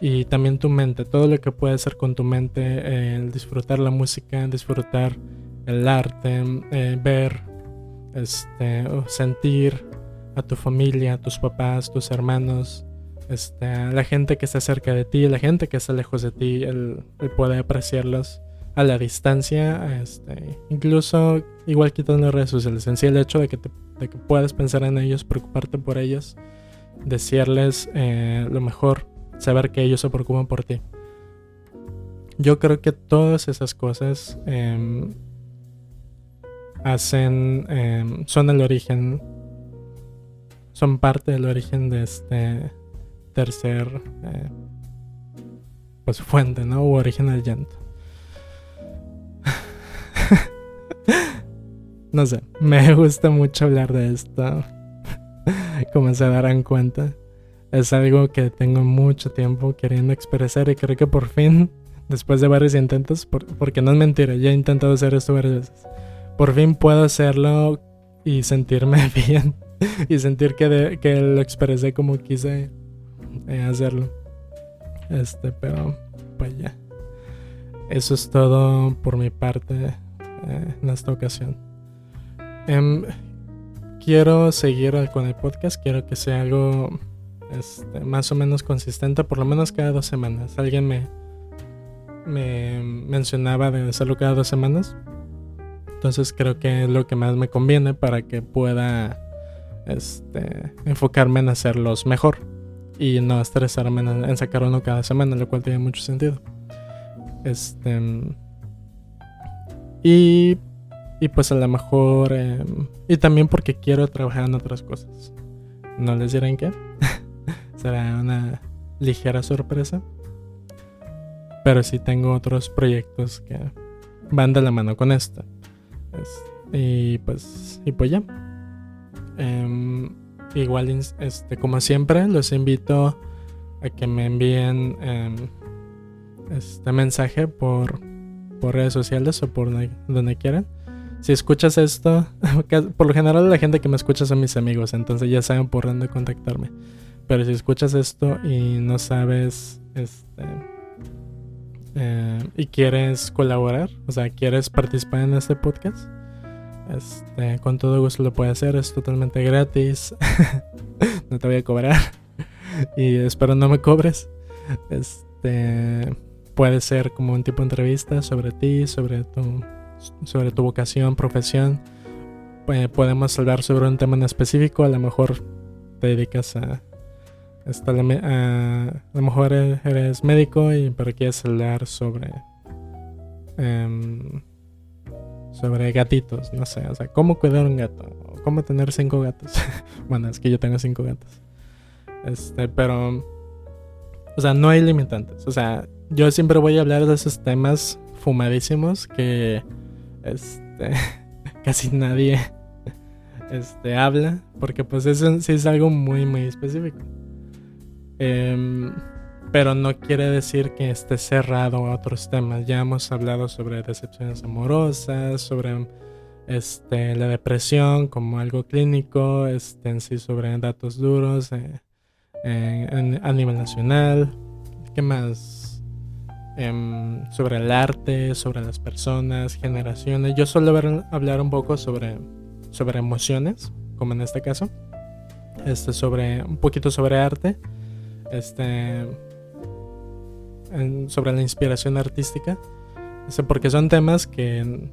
Y también tu mente, todo lo que puedes hacer con tu mente, el disfrutar la música, disfrutar el arte, eh, ver, este, sentir a tu familia, a tus papás, tus hermanos, este, la gente que está cerca de ti, la gente que está lejos de ti, el, poder apreciarlos a la distancia, este, incluso igual quitando redes sociales, en el hecho de que, de que puedas pensar en ellos, preocuparte por ellos, decirles eh, lo mejor saber que ellos se preocupan por ti. Yo creo que todas esas cosas em, hacen, em, son el origen, son parte del origen de este tercer eh, pues fuente, ¿no? O origen del llanto. No sé, me gusta mucho hablar de esto. Como se darán cuenta. Es algo que tengo mucho tiempo queriendo expresar y creo que por fin, después de varios intentos, porque no es mentira, ya he intentado hacer esto varias veces, por fin puedo hacerlo y sentirme bien y sentir que, que lo expresé como quise eh, hacerlo. Este, pero pues ya. Eso es todo por mi parte eh, en esta ocasión. Em, quiero seguir con el podcast, quiero que sea algo este, más o menos consistente, por lo menos cada dos semanas. Alguien me, me mencionaba de hacerlo cada dos semanas. Entonces creo que es lo que más me conviene para que pueda este, enfocarme en hacerlos mejor y no estresarme en, sacar uno cada semana, lo cual tiene mucho sentido. Este. Y. Y pues a lo mejor. Em, y también porque quiero trabajar en otras cosas. No les diré en qué. Será una ligera sorpresa. Pero sí tengo otros proyectos que van de la mano con esta. y pues. Y pues ya. Eh, igual, este, como siempre, los invito a que me envíen em, este mensaje por, por redes sociales o por donde, quieran. Si escuchas esto, por lo general la gente que me escucha son mis amigos, entonces ya saben por dónde contactarme. Pero si escuchas esto y no sabes, este, eh, y quieres colaborar, o sea, quieres participar en este podcast, este, con todo gusto lo puedes hacer, es totalmente gratis. no te voy a cobrar. y espero no me cobres. Este puede ser como un tipo de entrevista sobre ti, sobre tu sobre tu vocación, profesión. podemos hablar sobre un tema en específico, a lo mejor te dedicas a, a, a, lo mejor eres médico y pero quieres hablar sobre em, sobre gatitos, no sé, o sea, cómo cuidar un gato, o cómo tener cinco gatos. bueno, es que yo tengo cinco gatos. Este, pero, o sea, no hay limitantes. O sea, yo siempre voy a hablar de esos temas fumadísimos que, este, casi nadie, este, habla, porque pues eso sí es algo muy, muy específico. Eh, pero no quiere decir que esté cerrado a otros temas. Ya hemos hablado sobre decepciones amorosas, sobre este, la depresión como algo clínico, este, en sí sobre datos duros eh, a nivel nacional. ¿Qué más? Em, sobre el arte, sobre las personas, generaciones. Yo suelo hablar un poco sobre, sobre emociones, como en este caso. Este, sobre, un poquito sobre arte. Este, sobre la inspiración artística. porque son temas que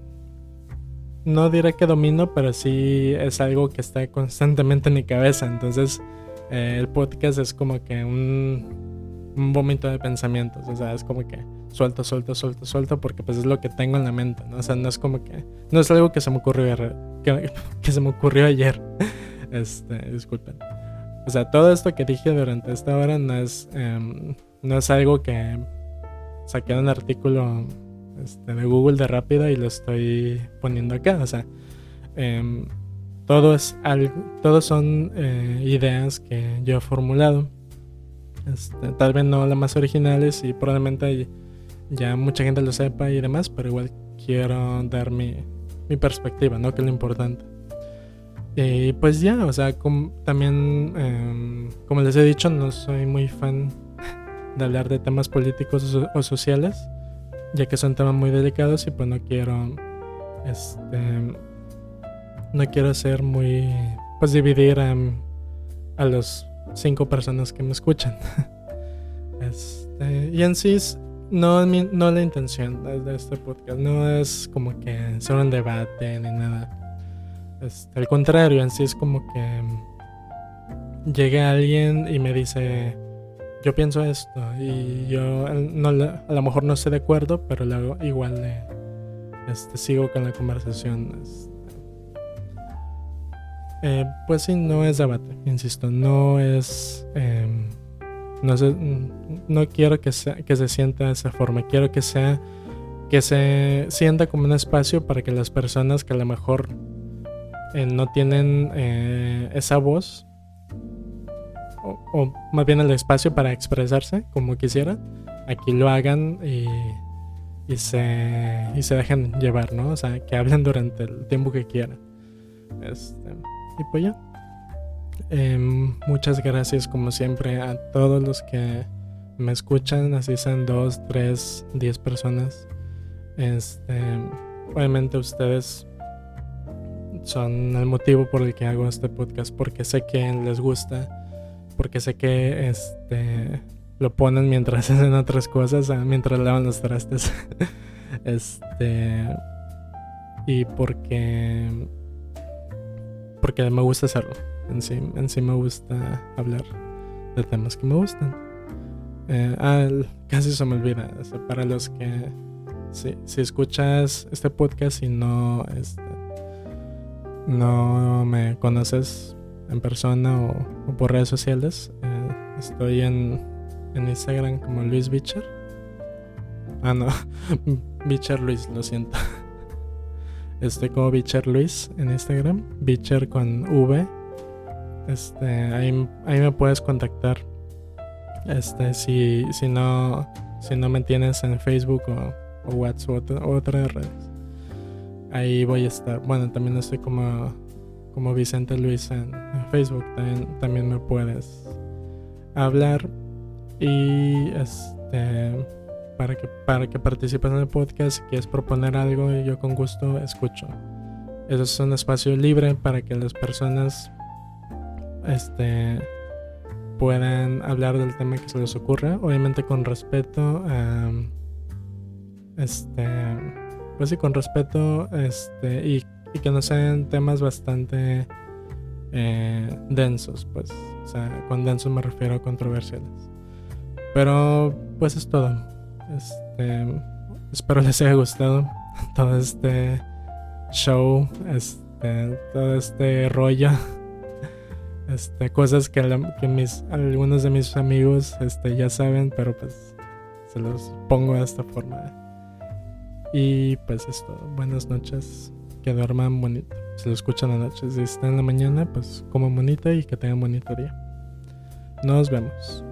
no diré que domino, pero sí es algo que está constantemente en mi cabeza. Entonces, eh, el podcast es como que un, un vómito de pensamientos. O sea, es como que suelto, suelto, suelto, suelto, porque pues es lo que tengo en la mente. ¿no? O sea, no es como que. No es algo que se me ocurrió, que, se me ocurrió ayer. Este, disculpen. O sea, todo esto que dije durante esta hora no es. Em, no es algo que saqué un artículo este, de Google de rápida y lo estoy poniendo acá. O sea, eh, todo es algo, todos son eh, ideas que yo he formulado. Este, tal vez no las más originales y probablemente ya mucha gente lo sepa y demás, pero igual quiero dar mi, mi perspectiva, ¿no? Que es lo importante. Y pues ya, o sea, también, em, como les he dicho, no soy muy fan de hablar de temas políticos o, sociales, ya que son temas muy delicados y pues no quiero, este, no quiero ser muy, pues dividir a, a los cinco personas que me escuchan. Este, y en sí no, no la intención de este podcast, no es como que sea un debate ni nada. Este, al contrario, en sí es como que llegue alguien y me dice, yo pienso esto y yo no, a lo mejor no estoy de acuerdo, pero luego igual este, sigo con la conversación. Este. Eh, pues sí, no es debate, insisto, no es... Em, no, no quiero que, sea, que se sienta de esa forma, quiero que sea que se sienta como un espacio para que las personas que a lo mejor eh, no tienen eh, esa voz o, más bien el espacio para expresarse como quisieran, aquí lo hagan y, y, se, y se dejen llevar, ¿no? O sea, que hablen durante el tiempo que quieran. Este, y pues ya. Em, muchas gracias como siempre a todos los que me escuchan, así sean dos, tres, diez personas. Este, obviamente ustedes son el motivo por el que hago este podcast, porque sé que les gusta, porque sé que este lo ponen mientras hacen otras cosas, ah, mientras lavan los trastes. este y porque porque me gusta hacerlo. En sí, en sí me gusta hablar de temas que me gustan. Ah, casi se me olvida. para los que si, si escuchas este podcast y no, este, no me conoces en persona o, por redes sociales, eh, estoy en, en Instagram como Luis Bicher. Ah, no, Bicher Luis, lo siento. Estoy como Bicher Luis en Instagram, Bicher con V. Este, ahí, ahí me puedes contactar. Este, si, si no, si no me tienes en Facebook o o WhatsApp o otras redes. Ahí voy a estar. Bueno, también estoy como, como Vicente Luis en, Facebook. También, también me puedes hablar. Y este para que, para que participes en el podcast, si quieres proponer algo, yo con gusto escucho. Eso es un espacio libre para que las personas este, puedan hablar del tema que se les ocurra, obviamente con respeto este, pues sí, con respeto, este, y, que no sean temas bastante eh, densos, pues, o sea, con densos me refiero a controversiales. Pero, pues es todo. Este, espero les haya gustado todo este show, este, todo este rollo. Este, cosas que, mis, algunos de mis amigos este, ya saben, pero pues se los pongo de esta forma. Y pues es. Buenas noches. Que duerman bonito. Si lo escuchan la noche. Si están en la mañana, pues como bonita y que tengan bonito día. Nos vemos.